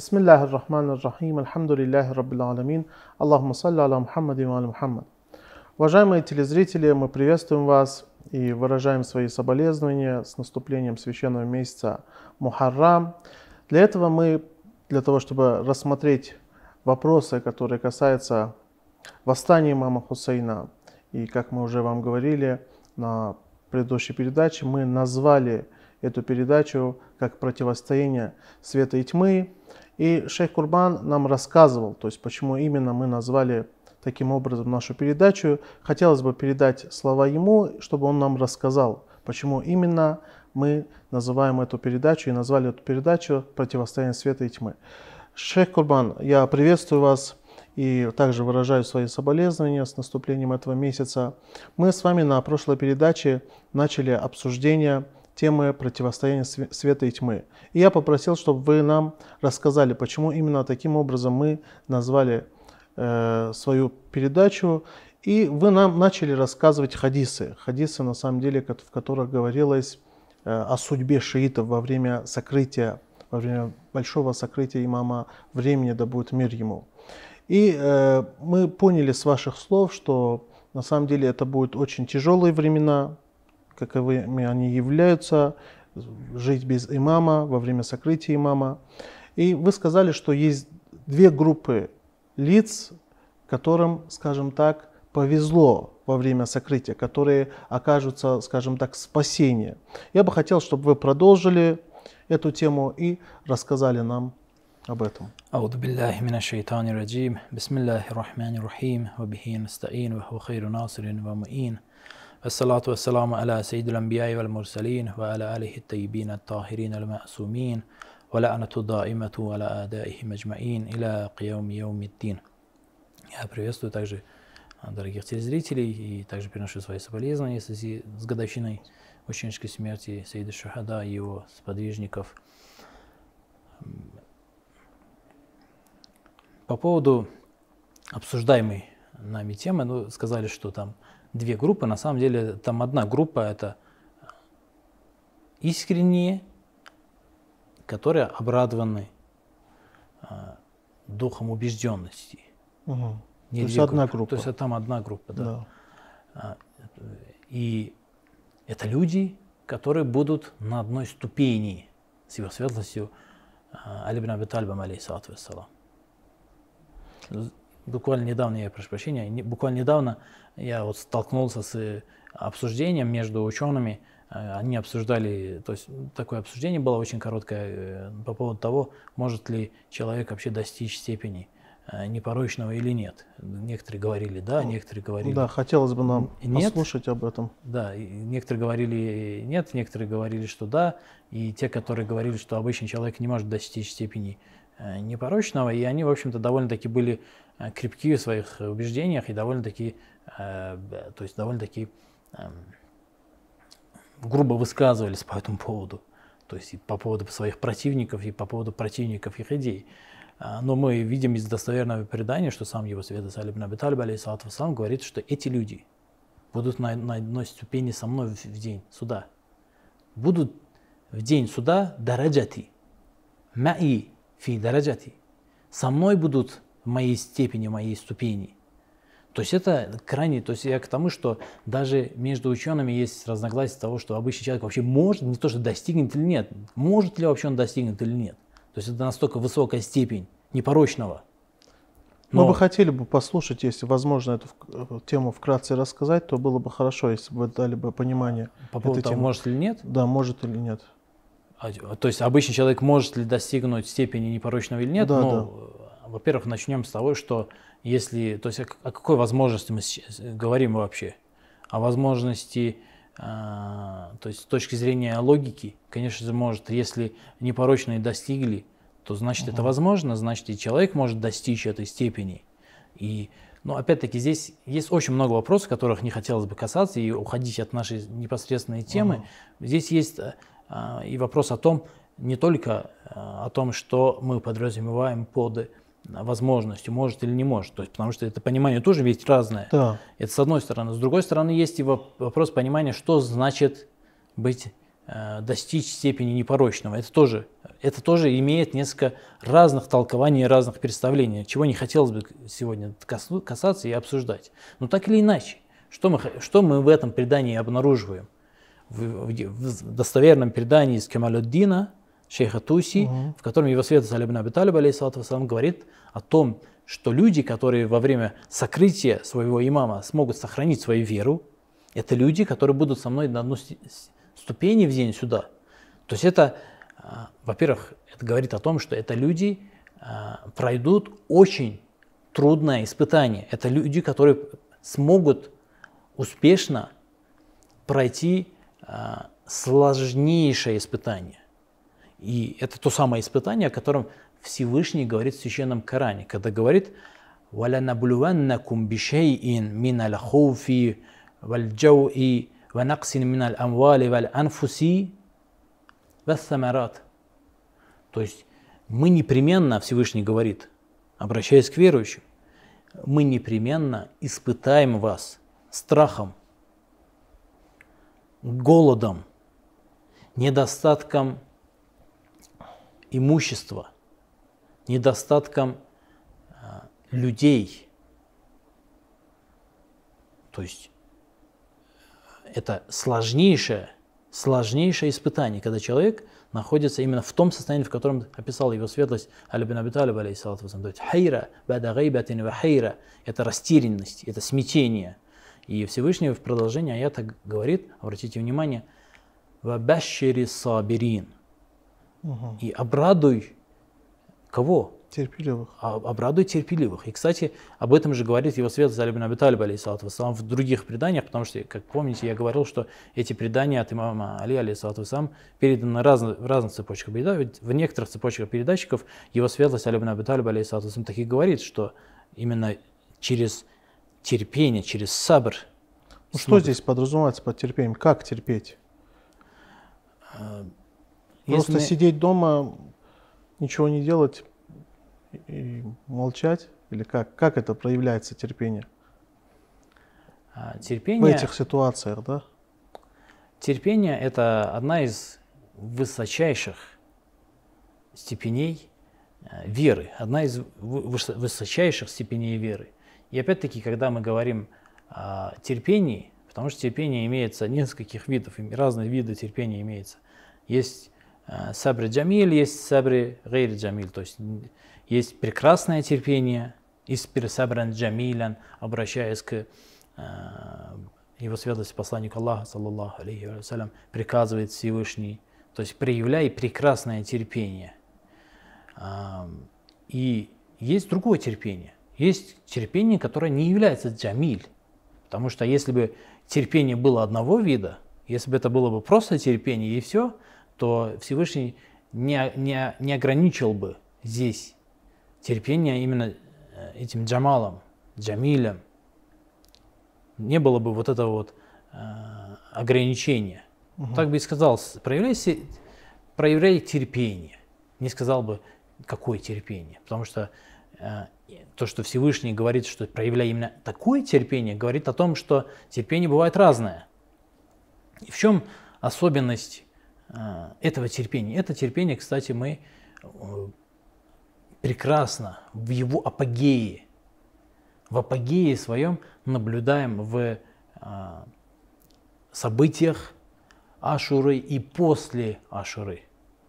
بسم الله الرحمن الرحيم الحمد لله رب العالمين اللهم صل على محمد وعلى محمد Уважаемые телезрители, мы приветствуем вас и выражаем свои соболезнования с наступлением священного месяца Мухаррам. Для этого мы, для того, чтобы рассмотреть вопросы, которые касаются восстания имама Хусейна, и как мы уже вам говорили на предыдущей передаче, мы назвали эту передачу как противостояние света и тьмы. И шейх Курбан нам рассказывал, то есть почему именно мы назвали таким образом нашу передачу. Хотелось бы передать слова ему, чтобы он нам рассказал, почему именно мы называем эту передачу и назвали эту передачу «Противостояние света и тьмы». Шейх Курбан, я приветствую вас и также выражаю свои соболезнования с наступлением этого месяца. Мы с вами на прошлой передаче начали обсуждение темы противостояния света и тьмы. И я попросил, чтобы вы нам рассказали, почему именно таким образом мы назвали э, свою передачу. И вы нам начали рассказывать хадисы. Хадисы, на самом деле, в которых говорилось э, о судьбе шиитов во время сокрытия, во время большого сокрытия имама времени, да будет мир ему. И э, мы поняли с ваших слов, что на самом деле это будут очень тяжелые времена, каковыми они являются, жить без имама во время сокрытия имама. И вы сказали, что есть две группы лиц, которым, скажем так, повезло во время сокрытия, которые окажутся, скажем так, спасение. Я бы хотел, чтобы вы продолжили эту тему и рассказали нам об этом. أعوذ بالله من الشيطان الرجيم بسم الله الرحمن الرحيم وبه نستعين وهو خير ناصر ومعين والصلاة والسلام على سيد الأنبياء والمرسلين وعلى آله الطيبين الطاهرين المعصومين ولعنة الدائمة على أعدائهم أجمعين إلى قيام يوم الدين Я приветствую также дорогих телезрителей и также приношу свои соболезнования в связи с годовщиной ученической смерти Саида Шахада и его сподвижников. По поводу обсуждаемой нами темы, ну, сказали, что там две группы, на самом деле там одна группа это искренние, которые обрадованы э, духом убежденности. Угу. То есть одна группа. То есть там одна группа, да. да. И это люди, которые будут на одной ступени с его светлостью Алибн Аби Тальбам, алейхиссалату вассалам буквально недавно, я прошу прощения, не, буквально недавно я вот столкнулся с обсуждением между учеными. Э, они обсуждали, то есть такое обсуждение было очень короткое э, по поводу того, может ли человек вообще достичь степени э, непорочного или нет. Некоторые говорили да, некоторые говорили... Да, хотелось бы нам нет. послушать об этом. Да, некоторые говорили нет, некоторые говорили, что да, и те, которые говорили, что обычный человек не может достичь степени непорочного, и они, в общем-то, довольно-таки были Э, крепки в своих убеждениях и довольно-таки, э, то есть довольно-таки э, грубо высказывались по этому поводу. То есть и по поводу своих противников, и по поводу противников их идей. А, но мы видим из достоверного предания, что сам его свет Салиб Набиталиб, алейхиссалату вассалам, говорит, что эти люди будут на, на одной ступени со мной в, в день суда. Будут в день суда дараджати. Маи фи дараджати. Со мной будут в моей степени, в моей ступени. То есть это крайне, то есть я к тому, что даже между учеными есть разногласия того, что обычный человек вообще может, не то что достигнет или нет, может ли вообще он достигнет или нет. То есть это настолько высокая степень непорочного. Но... Мы бы хотели бы послушать, если возможно эту э, тему вкратце рассказать, то было бы хорошо, если бы вы дали бы понимание. По поводу того, может или нет? Да, может или нет. А, то есть обычный человек может ли достигнуть степени непорочного или нет? Да, но да во-первых, начнем с того, что если, то есть о, о какой возможности мы говорим вообще? О возможности, э, то есть с точки зрения логики, конечно же, может, если непорочные достигли, то значит угу. это возможно, значит и человек может достичь этой степени. И, но опять-таки здесь есть очень много вопросов, которых не хотелось бы касаться и уходить от нашей непосредственной темы. Угу. Здесь есть э, и вопрос о том, не только э, о том, что мы подразумеваем под возможностью, может или не может. То есть, потому что это понимание тоже ведь разное. Да. Это с одной стороны. С другой стороны, есть и вопрос понимания, что значит быть э, достичь степени непорочного. Это тоже, это тоже имеет несколько разных толкований разных представлений, чего не хотелось бы сегодня касаться и обсуждать. Но так или иначе, что мы, что мы в этом предании обнаруживаем? В, в, в достоверном предании из Кемалюддина, шейха Туси, угу. в котором его святость Алибн Абиталиб, алейхиссалату говорит о том, что люди, которые во время сокрытия своего имама смогут сохранить свою веру, это люди, которые будут со мной на одну ступени в день сюда. То есть это, а, во-первых, это говорит о том, что это люди а, пройдут очень трудное испытание. Это люди, которые смогут успешно пройти сложнейшее испытание. И это то самое испытание, о котором Всевышний говорит в Священном Коране, когда говорит وَلَنَبْلُوَنَّكُمْ بِشَيْءٍ مِنَ الْخَوْفِ وَالْجَوْءِ وَنَقْسٍ مِنَ الْأَمْوَالِ وَالْأَنْفُسِ وَالثَّمَرَاتِ То есть мы непременно, Всевышний говорит, обращаясь к верующим, мы непременно испытаем вас страхом, голодом, недостатком имущества, недостатком а, людей. То есть это сложнейшее, сложнейшее испытание, когда человек находится именно в том состоянии, в котором описал его светлость Алибин Абиталиб, алейхиссалату То есть хайра, бада гайбатин хайра, это растерянность, это смятение. И Всевышний в продолжении аята говорит, обратите внимание, «Вабашшири сабирин» и обрадуй кого? Терпеливых. А, обрадуй терпеливых. И, кстати, об этом же говорит его свет Залибин Абиталиб, алейсалату вассалам, в других преданиях, потому что, как помните, я говорил, что эти предания от имама Али, алейсалату вассалам, переданы раз, в разных цепочках передач. В некоторых цепочках передатчиков его светлость Алибин Абиталиб, алейсалату вассалам, так и говорит, что именно через терпение, через сабр. Ну, что здесь подразумевается под терпением? Как терпеть? А, Просто Если... сидеть дома, ничего не делать, и молчать? Или как? Как это проявляется терпение? А, терпение... В этих ситуациях, да? Терпение – это одна из высочайших степеней э, веры, одна из высочайших степеней веры. И опять-таки, когда мы говорим о терпении, потому что терпение имеется нескольких видов, разные виды терпения имеется. Есть э, сабри джамиль, есть сабри гейр джамиль, то есть есть прекрасное терпение, испирсабран джамилян, обращаясь к э, его святости посланнику Аллаха, саллаллаху алейхи вассалям, приказывает Всевышний, то есть проявляй прекрасное терпение. И есть другое терпение. Есть терпение, которое не является джамиль. Потому что если бы терпение было одного вида, если бы это было бы просто терпение и все, то Всевышний не, не, не ограничил бы здесь терпения именно э, этим Джамалом, Джамилем. Не было бы вот этого вот э, ограничения. Угу. Так бы и сказал, проявляй, проявляй терпение. Не сказал бы, какое терпение. Потому что то, что Всевышний говорит, что проявляй именно такое терпение, говорит о том, что терпение бывает разное. И в чем особенность э, этого терпения? Это терпение, кстати, мы э, прекрасно в его апогее. В апогее своем наблюдаем в событиях Ашуры и после Ашуры.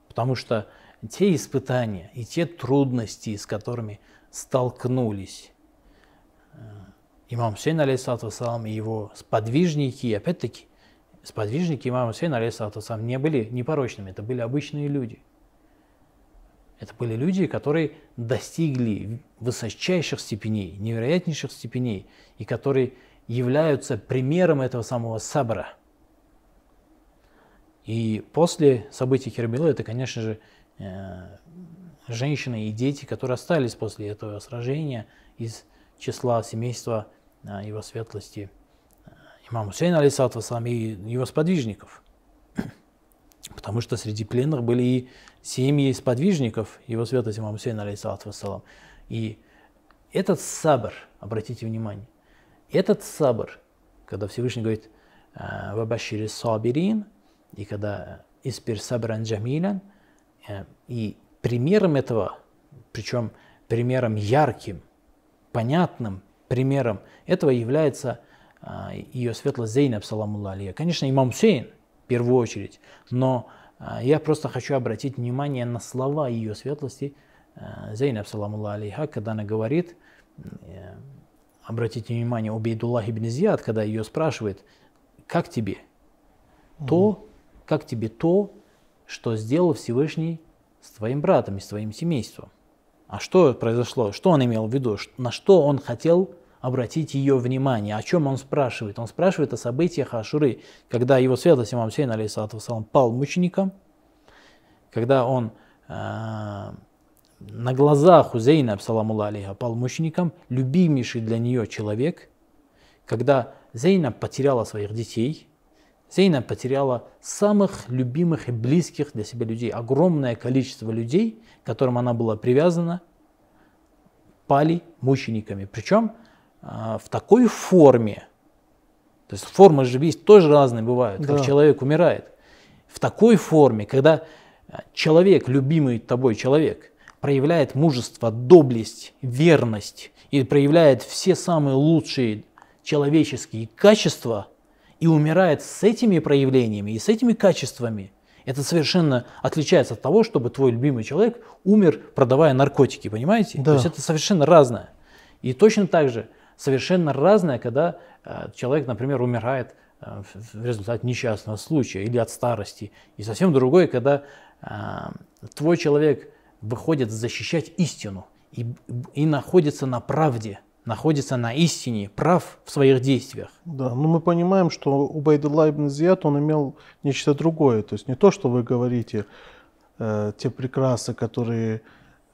Потому что те испытания и те трудности, с которыми столкнулись э, имам Хусейн, алейхиссалату и его сподвижники, опять-таки, сподвижники имама Хусейна, алейхиссалату не были непорочными, это были обычные люди – это были люди, которые достигли высочайших степеней, невероятнейших степеней, и которые являются примером этого самого сабра. И после событий Хербила это, конечно же, э, женщины и дети, которые остались после этого сражения из числа семейства э, его светлости э, имама Хусейна, алейсалату и его сподвижников. Потому что среди пленных были и семьи сподвижников его святости имам Хусейн, алейхиссалату вассалам. И этот сабр, обратите внимание, этот сабр, когда Всевышний говорит «Вабашири сабирин», и когда испир сабран джамилян, э, и примером этого, причем примером ярким, понятным примером этого является а, ее светлость Зейнаб, саламу. Конечно, имам Хусейн в первую очередь, но а, я просто хочу обратить внимание на слова ее светлости а, Зейнаб, саламу алейха, когда она говорит, э, обратите внимание, Убейдуллах ибн Зияд, когда ее спрашивает, как тебе? То, как тебе то, что сделал Всевышний с твоим братом и с твоим семейством. А что произошло? Что он имел в виду? На что он хотел обратить ее внимание? О чем он спрашивает? Он спрашивает о событиях Ашуры, когда его светлость имам Сейн, алейсалату пал мучеником, когда он э, на глазах у Зейнаб, саламу алейха, пал мучеником, любимейший для нее человек, когда Зейнаб потеряла своих детей – Зейна потеряла самых любимых и близких для себя людей. Огромное количество людей, к которым она была привязана, пали мучениками. Причем э, в такой форме, то есть формы же есть тоже разные бывают, да. как человек умирает. В такой форме, когда а, человек, любимый тобой человек, проявляет мужество, доблесть, верность и проявляет все самые лучшие человеческие качества – и умирает с этими проявлениями и с этими качествами, это совершенно отличается от того, чтобы твой любимый человек умер, продавая наркотики, понимаете? Да. То есть это совершенно разное. И точно так же совершенно разное, когда э, человек, например, умирает э, в результате несчастного случая или от старости. И совсем другое, когда э, твой человек выходит защищать истину и, и находится на правде – находится на истине, прав в своих действиях. Да, но мы понимаем, что у Байдулла ибн Зияд он имел нечто другое. То есть не то, что вы говорите, э, те прекрасы, которые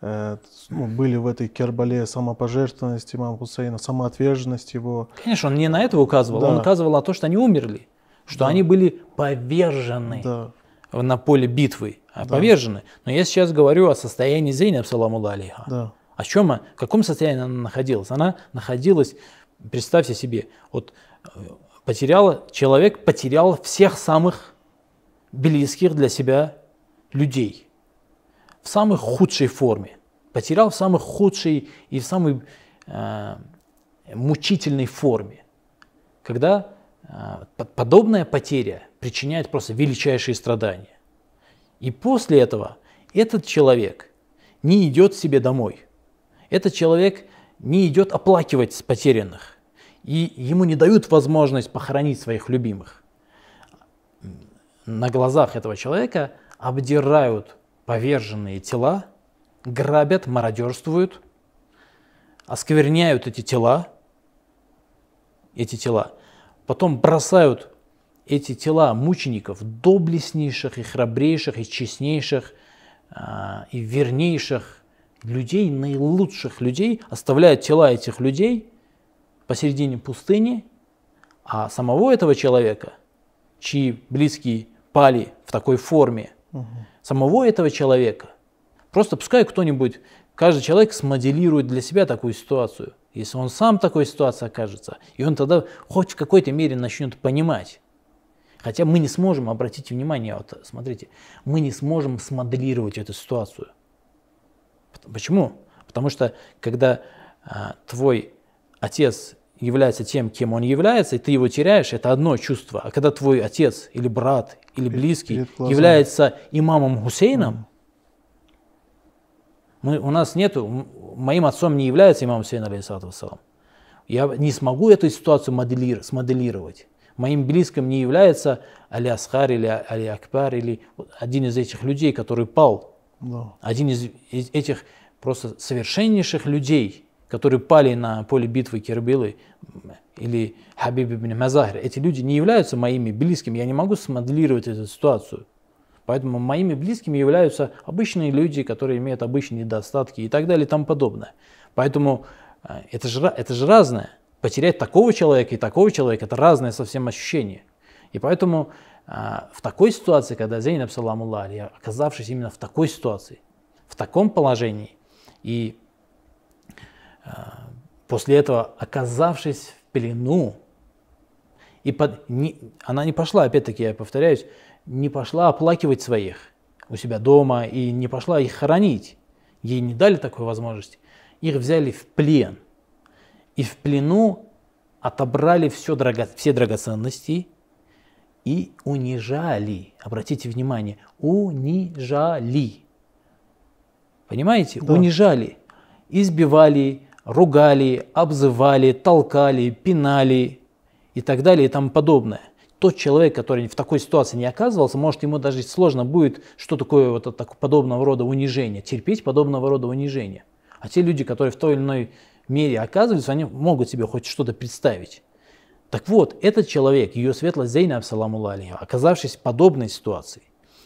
э, ну, были в этой Кербале, самопожертвованность имама Хусейна, самоотверженность его. Конечно, он не на это указывал, да. он указывал на то, что они умерли, что да. они были повержены. Да на поле битвы, а да. повержены. Но я сейчас говорю о состоянии Зейнаб, саламу алейха. Да. О чем, в каком состоянии она находилась? Она находилась, представьте себе, вот э, потеряла, человек потерял всех самых близких для себя людей в самой худшей форме. Потерял в самой худшей и в самой э, мучительной форме. Когда э, подобная потеря причиняет просто величайшие страдания. И после этого этот человек не идет себе домой – этот человек не идет оплакивать потерянных, и ему не дают возможность похоронить своих любимых. На глазах этого человека обдирают поверженные тела, грабят, мародерствуют, оскверняют эти тела, эти тела, потом бросают эти тела мучеников, доблестнейших и храбрейших и честнейших а, и вернейших людей, наилучших людей, оставляют тела этих людей посередине пустыни, а самого этого человека, чьи близкие пали в такой форме, угу. самого этого человека, просто пускай кто-нибудь, каждый человек смоделирует для себя такую ситуацию. Если он сам в такой ситуации окажется, и он тогда хоть в какой-то мере начнет понимать, Хотя мы не сможем обратить внимание, вот смотрите, мы не сможем смоделировать эту ситуацию. Почему? Потому что когда а, твой отец является тем, кем он является, и ты его теряешь, это одно чувство. А когда твой отец или брат или близкий является имамом Хусейном, мы, у нас нету, моим отцом не является имам Хусейн, алейхиссалату Я не смогу эту ситуацию моделир, смоделировать. Моим близким не является Али Асхар или Али Акбар или один из этих людей, который пал. Да. Один из, этих просто совершеннейших людей, которые пали на поле битвы Кирбилы или Хабиб ибн Мазахир, эти люди не являются моими близкими, я не могу смоделировать эту ситуацию. Поэтому моими близкими являются обычные люди, которые имеют обычные недостатки и так далее и тому подобное. Поэтому э, это же, это же разное. Потерять такого человека и такого человека – это разное совсем ощущение. И поэтому в такой ситуации, когда Зейнаб, саламу оказавшись именно в такой ситуации, в таком положении, и э, после этого, оказавшись в плену, и под, не, она не пошла, опять-таки я повторяюсь, не пошла оплакивать своих у себя дома и не пошла их хоронить. Ей не дали такой возможности. Их взяли в плен. И в плену отобрали все, драго, все драгоценности и унижали. Обратите внимание, унижали. Понимаете? Да. Унижали. Избивали, ругали, обзывали, толкали, пинали и так далее и тому подобное. Тот человек, который в такой ситуации не оказывался, может, ему даже сложно будет, что такое вот это, подобного рода унижение, терпеть подобного рода унижение. А те люди, которые в той или иной мере оказываются, они могут себе хоть что-то представить. Так вот, этот человек, ее светлость Зейна Абсаламу оказавшись в подобной ситуации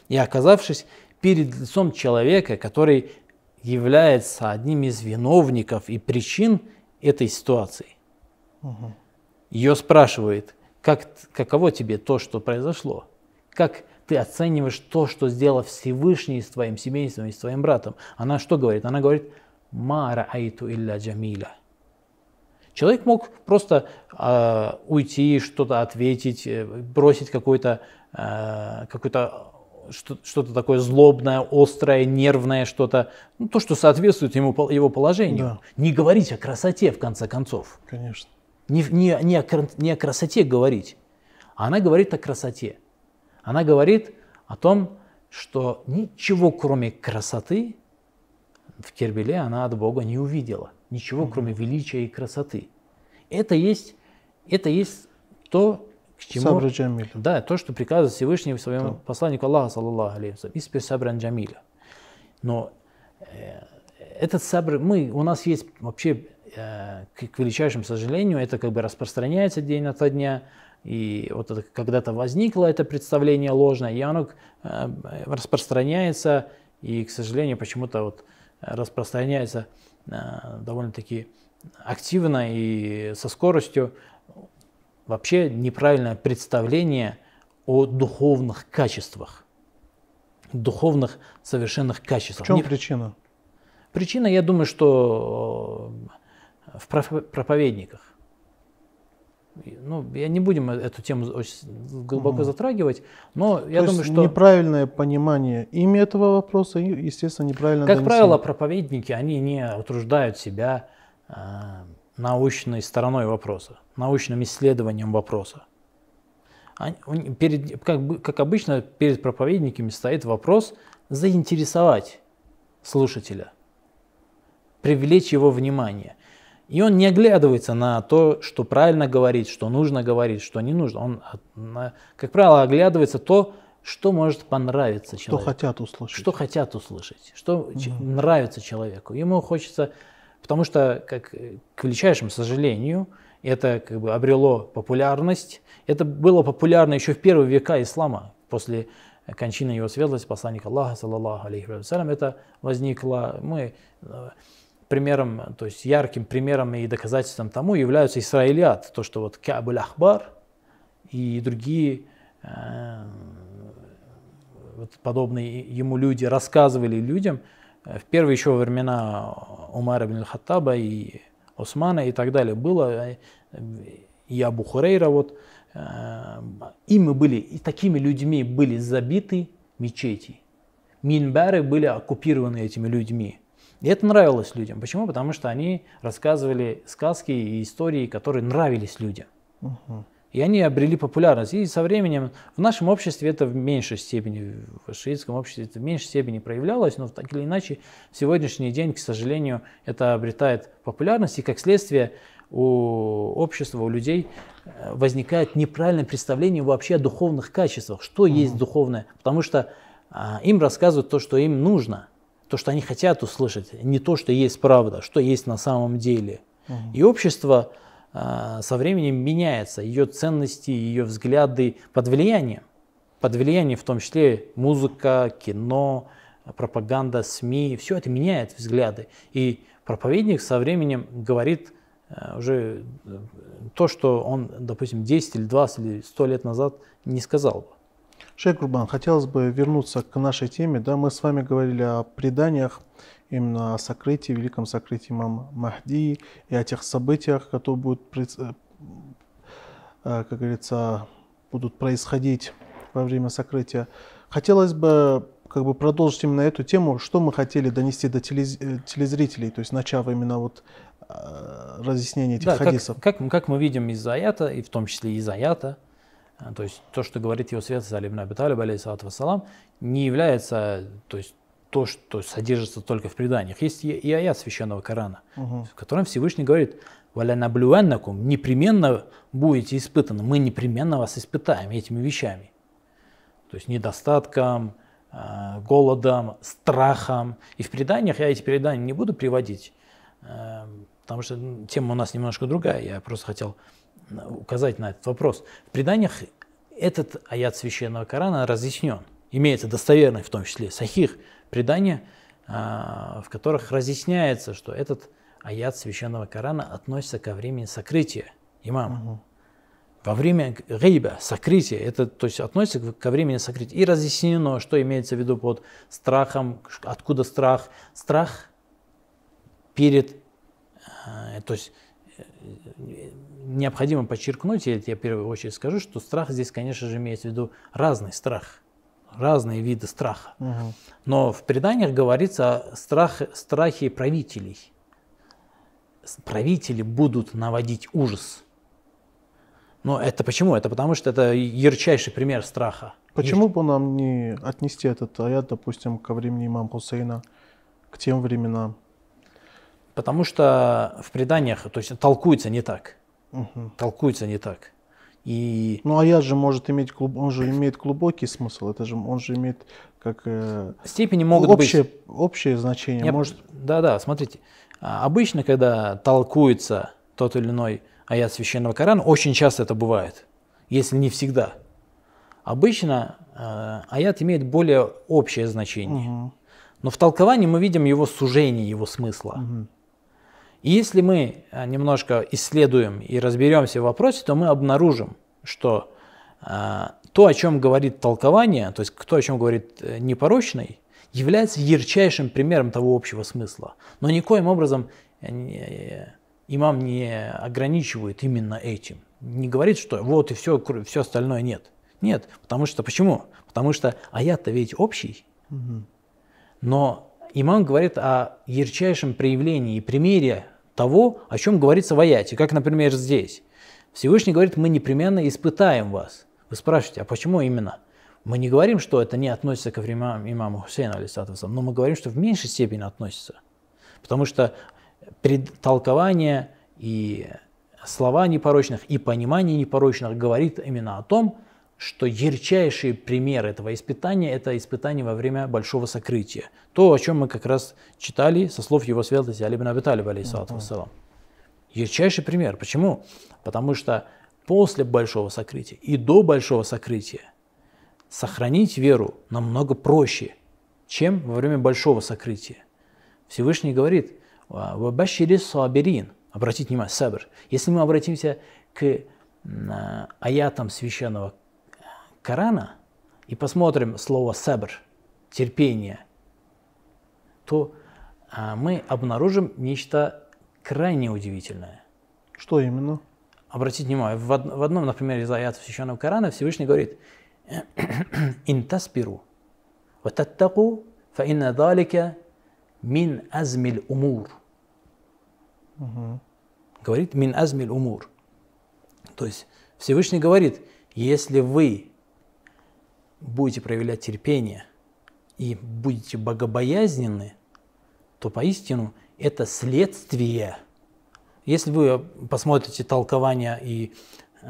и оказавшись перед лицом человека, который является одним из виновников и причин этой ситуации, угу. ее спрашивает, как, каково тебе то, что произошло? Как ты оцениваешь то, что сделал Всевышний с твоим семейством и с твоим братом? Она что говорит? Она говорит, Мара айту илля джамиля. Человек мог просто э, уйти, что-то ответить, э, бросить какой-то э, какой-то что-то такое злобное, острое, нервное, что-то, ну, то, что соответствует ему, его положению. Да. Не говорить о красоте, в конце концов. Конечно. Не, не, не, о, не о красоте говорить. А она говорит о красоте. Она говорит о том, что ничего, кроме красоты, в Кербеле она от Бога не увидела. Ничего, кроме величия и красоты. Это есть, это есть то, к чему... Сабра Джамиль. Да, то, что приказывает Всевышний своему да. посланнику Аллаха, саллаллаху алейхи испер сабран джамиля. Но э, этот сабр, мы, у нас есть вообще, э, к, к величайшему сожалению, это как бы распространяется день ото дня, и вот это, когда-то возникло это представление ложное, и оно э, распространяется, и, к сожалению, почему-то вот распространяется довольно-таки активно и со скоростью. Вообще неправильное представление о духовных качествах, духовных совершенных качествах. В чем причина? Причина, я думаю, что э, в проповедниках ну, я не будем эту тему очень глубоко угу. затрагивать, но То я думаю, что неправильное понимание ими этого вопроса, и, естественно, неправильно. Как донесение. правило, проповедники они не утруждают себя э, научной стороной вопроса, научным исследованием вопроса. Они, перед, как, как обычно, перед проповедниками стоит вопрос заинтересовать слушателя, привлечь его внимание. И он не оглядывается на то, что правильно говорить, что нужно говорить, что не нужно. Он, как правило, оглядывается то, что может понравиться человеку. Что хотят услышать. Что хотят услышать, что угу. нравится человеку. Ему хочется, потому что, как, к величайшему сожалению, это как бы обрело популярность. Это было популярно еще в первые века ислама, после кончины его светлости, посланника Аллаха, саллаллаху алейхи вассалям, это возникло. Мы примером, то есть ярким примером и доказательством тому являются Исраилят, то, что вот Кабуль Ахбар и другие э, вот подобные ему люди рассказывали людям э, в первые еще времена Умара ибн Хаттаба и Османа и так далее было, э, и Абу Хурейра, вот, э, ими были, и такими людьми были забиты мечети. Минбары были оккупированы этими людьми. И это нравилось людям. Почему? Потому что они рассказывали сказки и истории, которые нравились людям. Угу. И они обрели популярность. И со временем в нашем обществе это в меньшей степени, в шиитском обществе это в меньшей степени проявлялось, но так или иначе в сегодняшний день, к сожалению, это обретает популярность. И как следствие у общества, у людей э, возникает неправильное представление вообще о духовных качествах. Что угу. есть духовное? Потому что а, им рассказывают то, что им нужно – то, что они хотят услышать, не то, что есть правда, что есть на самом деле. Угу. И общество э, со временем меняется, ее ценности, ее взгляды под влиянием. Под влиянием в том числе музыка, кино, пропаганда, СМИ, все это меняет взгляды. И проповедник со временем говорит э, уже то, что он, допустим, 10 или 20 или 100 лет назад не сказал бы. Шейх Гурбан, хотелось бы вернуться к нашей теме. Да, мы с вами говорили о преданиях, именно о сокрытии, великом сокрытии имам Махди и о тех событиях, которые будут, э, э, как говорится, будут происходить во время сокрытия. Хотелось бы как бы продолжить именно эту тему, что мы хотели донести до э, телезрителей, то есть начав именно вот разъяснение этих Да, хадисов. как, как, как мы видим из аята, и в том числе из аята, то есть то, что говорит его святость Али ибн Аби Талиб, алейхиссалату вассалам, не является, то есть то, что содержится только в преданиях. Есть и, и аят священного Корана, Мгм. в котором Всевышний говорит, «Валя наблюаннакум» непременно будете испытаны, мы непременно вас испытаем этими вещами. То есть недостатком, а, голодом, страхом. И в преданиях, я эти предания не буду приводить, а, потому что тема у нас немножко другая, я просто хотел а, указать на этот вопрос. В преданиях этот аят священного Корана разъяснен. Имеется достоверный, в том числе сахих, предания, а, в которых разъясняется, что этот аят священного Корана относится ко времени сокрытия имама. Во время гейба, сокрытия, это то есть относится ко времени сокрытия. И разъяснено, что имеется в виду под страхом, откуда страх. Страх перед, э, то есть э, необходимо подчеркнуть, я тебе в первую очередь скажу, что страх здесь, конечно же, имеется в виду разный страх, разные виды страха. Мгм. Но в преданиях говорится о страх, страхе правителей. Правители будут наводить ужас. Но это почему? Это потому что это ярчайший пример страха. Почему бы нам не отнести этот аят, допустим, ко времени имама Хусейна, к тем временам? Потому что в преданиях, то есть толкуется не так. Мгм. Толкуется не так. И Ну, аят же может иметь, глуб- он же имеет глубокий смысл, это же, он же имеет как э, степени могут общее, быть... общее значение. Не- Может, Да-да, смотрите. а, Обычно, когда толкуется тот или иной аят священного Корана, очень часто это бывает, если не всегда. Обычно э, аят имеет более общее значение. Мгм. Но в толковании мы видим его сужение, его смысла. Мгм. И если мы э, немножко исследуем и разберемся в вопросе, то мы обнаружим, что э, то, о чем говорит толкование, то есть то, о чем говорит э, непорочный, является ярчайшим примером того общего смысла. Но никоим образом э, не- имам не ограничивает именно этим. Не говорит, что вот и все, все остальное нет. Нет, потому что почему? Потому что аят-то ведь общий, но имам говорит о ярчайшем проявлении и примере того, о чем говорится в аяте, как, например, здесь. Всевышний говорит, мы непременно испытаем вас. Вы спрашиваете, а почему именно? Мы не говорим, что это не относится ко временам имама Хусейна, но мы говорим, что в меньшей степени относится. Потому что предтолкование и слова непорочных, и понимание непорочных говорит именно о том, что ярчайший пример этого испытания – это испытание во время большого сокрытия. То, о чем мы как раз читали со слов его святости Али ибн Аби Талиба, алейхиссалату вассалам. Ярчайший пример. Почему? Потому что после большого сокрытия и до большого сокрытия сохранить веру намного проще, чем во время большого сокрытия. Всевышний говорит, «Вабашири сабирин». Обратите внимание, сабр. Если мы обратимся к а, аятам священного Корана и посмотрим слово сабр, терпение, то а, мы обнаружим нечто крайне удивительное. Что именно? Обратите внимание, в, од- в одном, например, из аятов Священного Корана Всевышний говорит «Интаспиру, вататтаку, фаинна далика мин азмиль умур». Говорит «мин азмиль умур». То есть Всевышний говорит, если вы будете проявлять терпение и будете богобоязненны, то поистину это следствие. Если вы посмотрите толкование и э,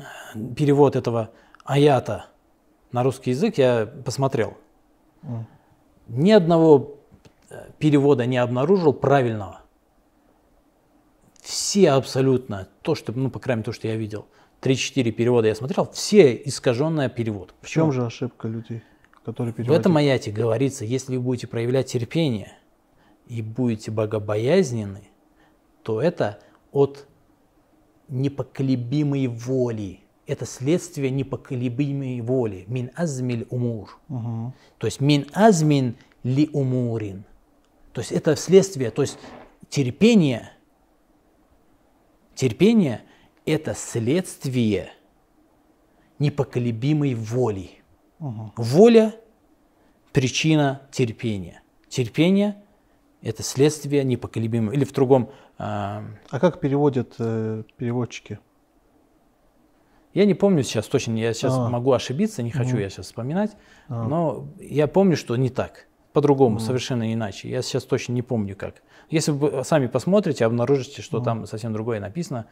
перевод этого аята на русский язык, я посмотрел, ни одного э, перевода не обнаружил правильного. Все абсолютно, то, что, ну, по крайней мере, то, что я видел, 3-4 перевода я смотрел, все искаженный перевод. В чем же ошибка людей, которые В переводят? этом аяте говорится, если вы будете проявлять терпение и будете богобоязненны, то это от непоколебимой воли. Это следствие непоколебимой воли. Мин азмиль умур. То есть мин азмин ли умурин. То есть это следствие, то есть терпение, терпение – это следствие непоколебимой воли. Воля – причина терпения. Терпение – это следствие непоколебимое. Или в другом… А, а как переводят э, переводчики? Я не помню сейчас точно, я сейчас а. могу ошибиться, не хочу mm. я сейчас вспоминать, а. но я помню, что не так, по-другому, mm. совершенно иначе. Я сейчас точно не помню как. Если вы сами посмотрите, обнаружите, что mm. там совсем другое написано,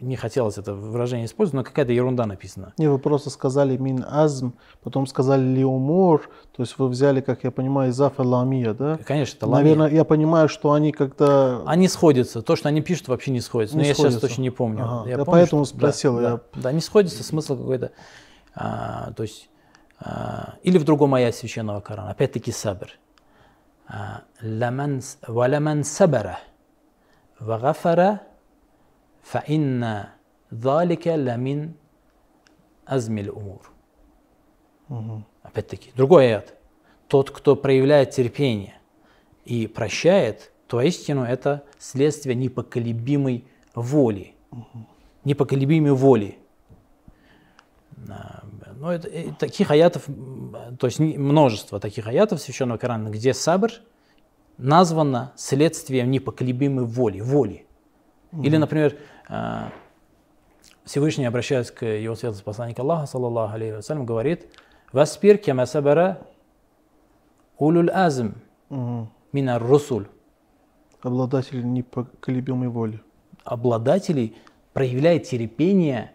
не хотелось это выражение использовать, но какая-то ерунда написана. Не, вы просто сказали мин азм, потом сказали лиумур, то есть вы взяли, как я понимаю, из ламия, да? Конечно, это ламия. Наверное, я понимаю, что они как-то... Они сходятся, то, что они пишут, вообще не сходится, не но сходится. я сейчас точно не помню. Ага. Я, я помню, поэтому что... спросил. Да, я... да, да, не сходится, смысл какой-то, а, то есть, а, или в другом аяте Священного Корана, опять-таки сабр. «Валяман сабара, вагафара, فإن ذلك لمن أزم الأمور. Опять-таки, другой аят. Тот, кто проявляет терпение и прощает, то истину это следствие непоколебимой воли. Непоколебимой воли. Ну, это, и таких аятов, то есть множество таких аятов Священного Корана, где сабр названо следствием непоколебимой воли, воли. Или, например, а, Всевышний, обращаясь к его святости посланнику Аллаха, саллаллаху алейхи вассалям, говорит, «Васпир кема сабара улул азм минар русуль». Обладатели непоколебимой воли. Обладатели проявляют терпение,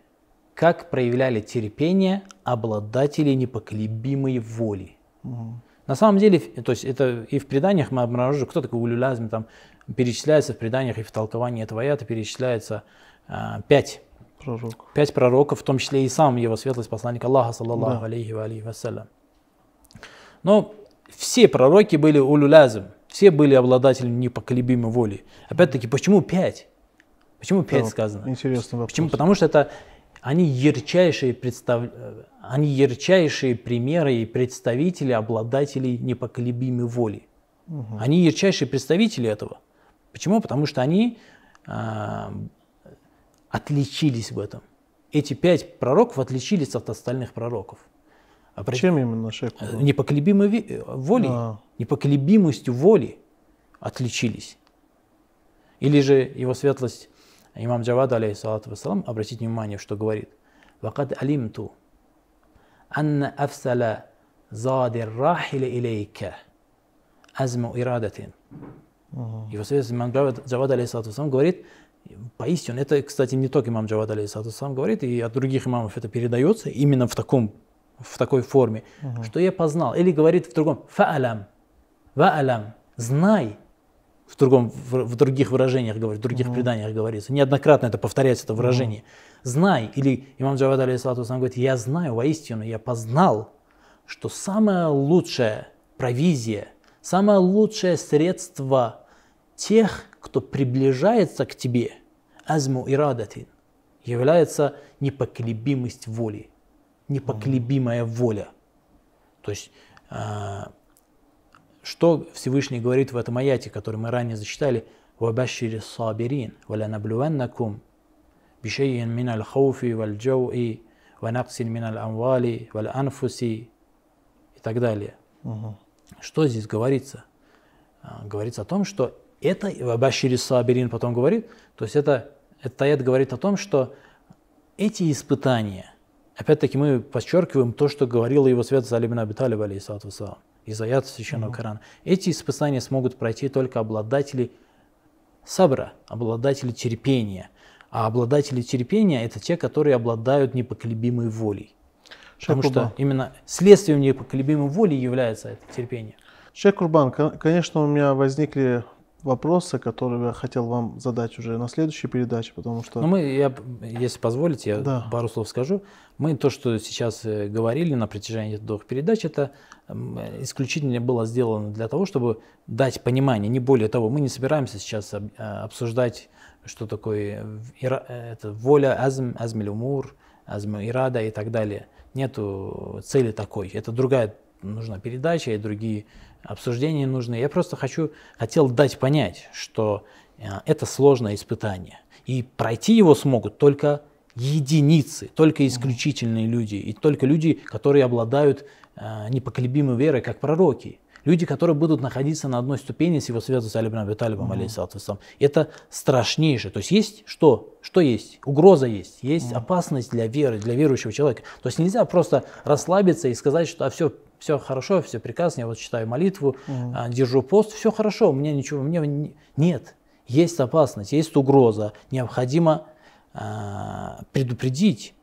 как проявляли терпение обладатели непоколебимой воли. Угу. На самом деле, то есть это и в преданиях мы обнаружили, кто такой улюлязм, там перечисляется в преданиях и в толковании этого аята перечисляется а, пять пророков. Пять пророков, в том числе и сам его светлость посланник Аллаха, саллаллаху да. алейхи ва алейхи вассалям. Но все пророки были улюлязм, все были обладателями непоколебимой воли. Опять-таки, почему пять? Почему пять да, сказано? Интересный вопрос. Почему? Потому что это они ярчайшие, представ... они ярчайшие примеры и представители обладателей непоколебимой воли. Угу. Они ярчайшие представители этого. Почему? Потому что они а, отличились в этом. Эти пять пророков отличились от остальных пророков. А Чем именно, шейх? Непоколебимой волей, а. непоколебимостью воли отличились. Или же его светлость Имам Джавад, алейхиссалату вассалам, обратите внимание, что говорит. «Вакад алимту анна афсала задир рахиля илейка азму ирадатин». Его светлость имам Джавад, алейхиссалату вассалам, говорит, поистине, это, кстати, не только имам Джавад, алейхиссалату вассалам, говорит, и от других имамов это передается именно в таком в такой форме, uh что я познал. Или говорит в другом, фа'алам, ва'алам, знай, в, другом, в, в других выражениях говорит, в других mm-hmm. преданиях говорится. Неоднократно это повторяется, это выражение. Mm-hmm. Знай, или имам Джавад алейхиссалату говорит, я знаю воистину, я познал, что самое лучшее провизия, Самое лучшее средство тех, кто приближается к тебе, азму и радатин, является непоколебимость воли, непоколебимая воля. То есть, а, что Всевышний говорит в этом аяте, который мы ранее зачитали, «Вабашири сабирин, валянаблювеннакум, бишейин мин аль хауфи валь джоуи, ванаксин мин аль амвали, валь анфуси» и так далее. Угу. Что здесь говорится? А, говорится о том, что это Вабашири Сабирин потом говорит, то есть это, этот аят говорит о том, что эти испытания, опять-таки мы подчеркиваем то, что говорила его святость Алибин Абиталиб, алейхиссалату из аят Священного Корана. Эти испытания смогут пройти только обладатели сабра, обладатели терпения. А обладатели терпения – это те, которые обладают непоколебимой волей. Потому что именно следствием непоколебимой воли является это терпение. Шейх Курбан, конечно, у меня возникли вопросы, которые я хотел вам задать уже на следующей передаче, потому что... Ну, мы, я, если позволите, я да. пару слов скажу. Мы то, что сейчас э, говорили на протяжении двух передач, это исключительно было сделано для того, чтобы дать понимание, не более того. Мы не собираемся сейчас а, обсуждать, что такое это воля, азм, азм умур, азм ирада и так далее. Нету цели такой. Это другая нужна передача и другие обсуждения нужны. Я просто хочу, хотел дать понять, что э, это сложное испытание. И пройти его смогут только единицы, только исключительные люди, и только люди, которые обладают э, непоколебимой верой, как пророки. Люди, которые будут находиться на одной ступени с его светом Али ибн Аби Талибом, mm-hmm. Это страшнейшее. То есть есть что? Что есть? Угроза есть. Есть mm-hmm. опасность для веры, для верующего человека. То есть нельзя просто расслабиться и сказать, что а все, все хорошо, все прекрасно, я вот читаю молитву, mm-hmm. держу пост, все хорошо, у меня ничего, у меня нет. Есть опасность, есть угроза. Необходимо а, предупредить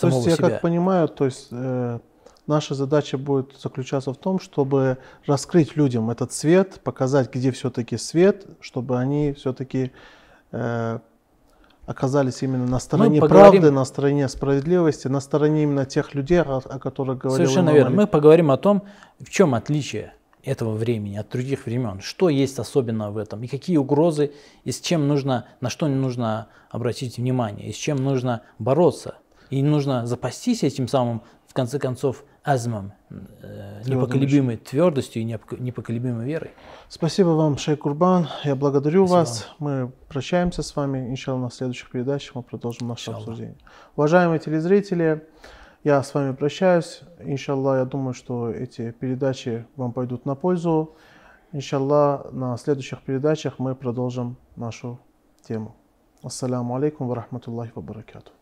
то есть, я как понимаю, то есть э, наша задача будет заключаться в том, чтобы раскрыть людям этот свет, показать, где все-таки свет, чтобы они все-таки э, оказались именно на стороне поговорим... правды, на стороне справедливости, на стороне именно тех людей, о, о которых говорил Совершенно верно. Мы поговорим о том, в чем отличие этого времени от других времен, что есть особенно в этом, и какие угрозы, и с чем нужно, на что нужно обратить внимание, и с чем нужно бороться. И нужно запастись этим самым, в конце концов, азмом, э, непоколебимой твердостью и непоколебимой верой. Спасибо вам, Шейх Курбан. Я благодарю Спасибо вас. Вам. Мы прощаемся с вами. Иншалла, на следующих передачах мы продолжим наше Иншалла. обсуждение. Уважаемые телезрители, я с вами прощаюсь. Иншалла, я думаю, что эти передачи вам пойдут на пользу. Иншалла, на следующих передачах мы продолжим нашу тему. Ассаламу алейкум ва рахматуллахи ва баракату.